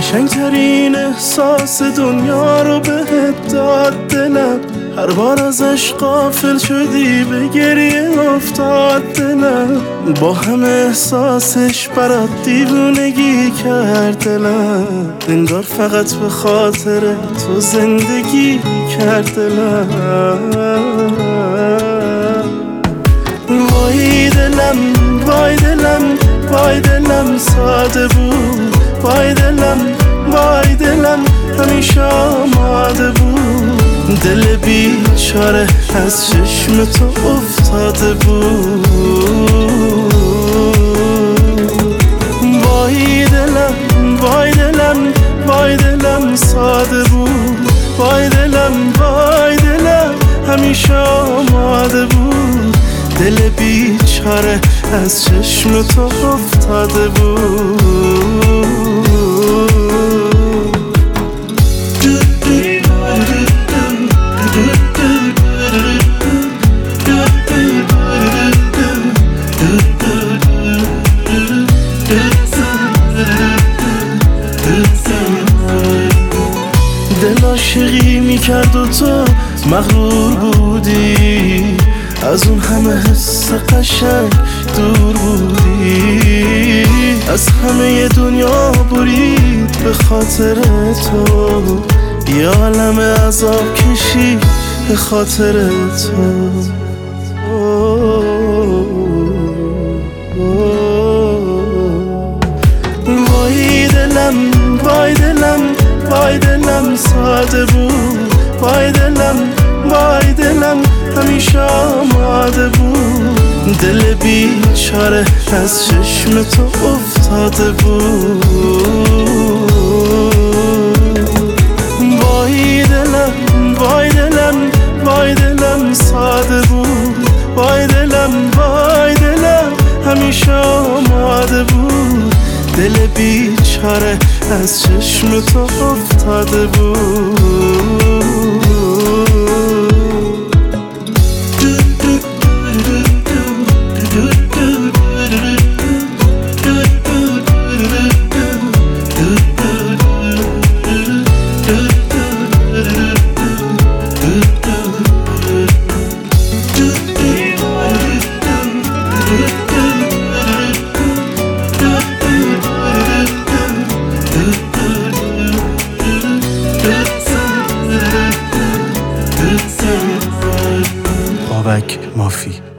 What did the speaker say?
قشنگترین احساس دنیا رو بهت داد دلم. هر بار ازش قافل شدی به گریه افتاد دلم. با همه احساسش برات دیوونگی کرد دلم. انگار فقط به خاطر تو زندگی کرد دلم. وای دلم وای دلم وای دلم ساده بود. وای دلم همیشه آماده بود. دل بیچاره از چشم تو افتاده بود. وای دلم وای دلم وای دلم ساده بود. وای دلم وای دلم همیشه آماده بود. دل بیچاره از چشم تو افتاده بود. دل عاشقی می‌کرد و تو مغرور بودی. از اون همه حس قشنگ دور بودی. از همه دنیا برید به خاطر تو. یه عالم عذاب کشی به خاطر تو. همیشه آماده بود. دل بیچاره از چشم تو افتاده بود. وای دلم وای دلم وای دلم ساده بود. وای دلم وای دلم همیشه آماده بود. دل بیچاره از چشم تو افتاده بود. بابک مافی.